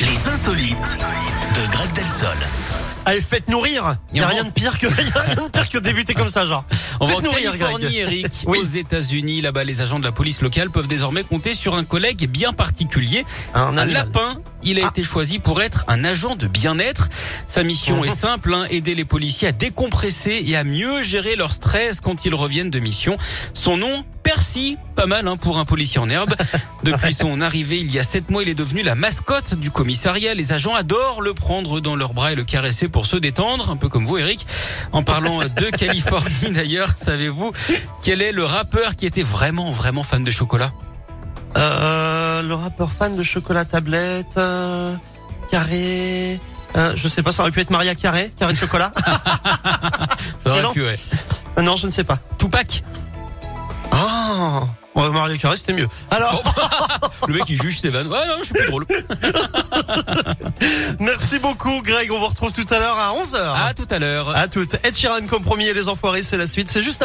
Les insolites de Greg Delsol. Allez, faites nourrir. Il y a rien de pire que, rien de pire que débuter comme ça, genre. On va en nourrir, Californie, Greg. Eric, Oui. aux États-Unis. Là-bas, les agents de la police locale peuvent désormais compter sur un collègue bien particulier. Un Un lapin. Il a Ah. été choisi pour être un agent de bien-être. Sa mission est simple, hein, aider les policiers à décompresser et à mieux gérer leur stress quand ils reviennent de mission. Son nom, Percy, pas mal hein, pour un policier en herbe. Depuis son arrivée il y a sept mois, il est devenu la mascotte du commissariat. Les agents adorent le prendre dans leurs bras et le caresser pour se détendre, un peu comme vous Eric. En parlant de Californie d'ailleurs, savez-vous quel est le rappeur qui était vraiment, vraiment fan de chocolat? Euh, le rappeur fan de chocolat tablette, euh, carré, euh, je sais pas, ça aurait pu être Maria Carré, carré de chocolat. Ça aurait pu, ouais. Euh, non, je ne sais pas. Tupac? Ah, ouais, Maria Carré, c'était mieux. Alors, Le mec il juge ses vannes. Ouais non, je suis plus drôle. merci beaucoup, Greg. On vous retrouve tout à l'heure à 11h. À tout à l'heure. À toutes. Ed Sheeran, comme promis, et les enfoirés, c'est la suite. C'est juste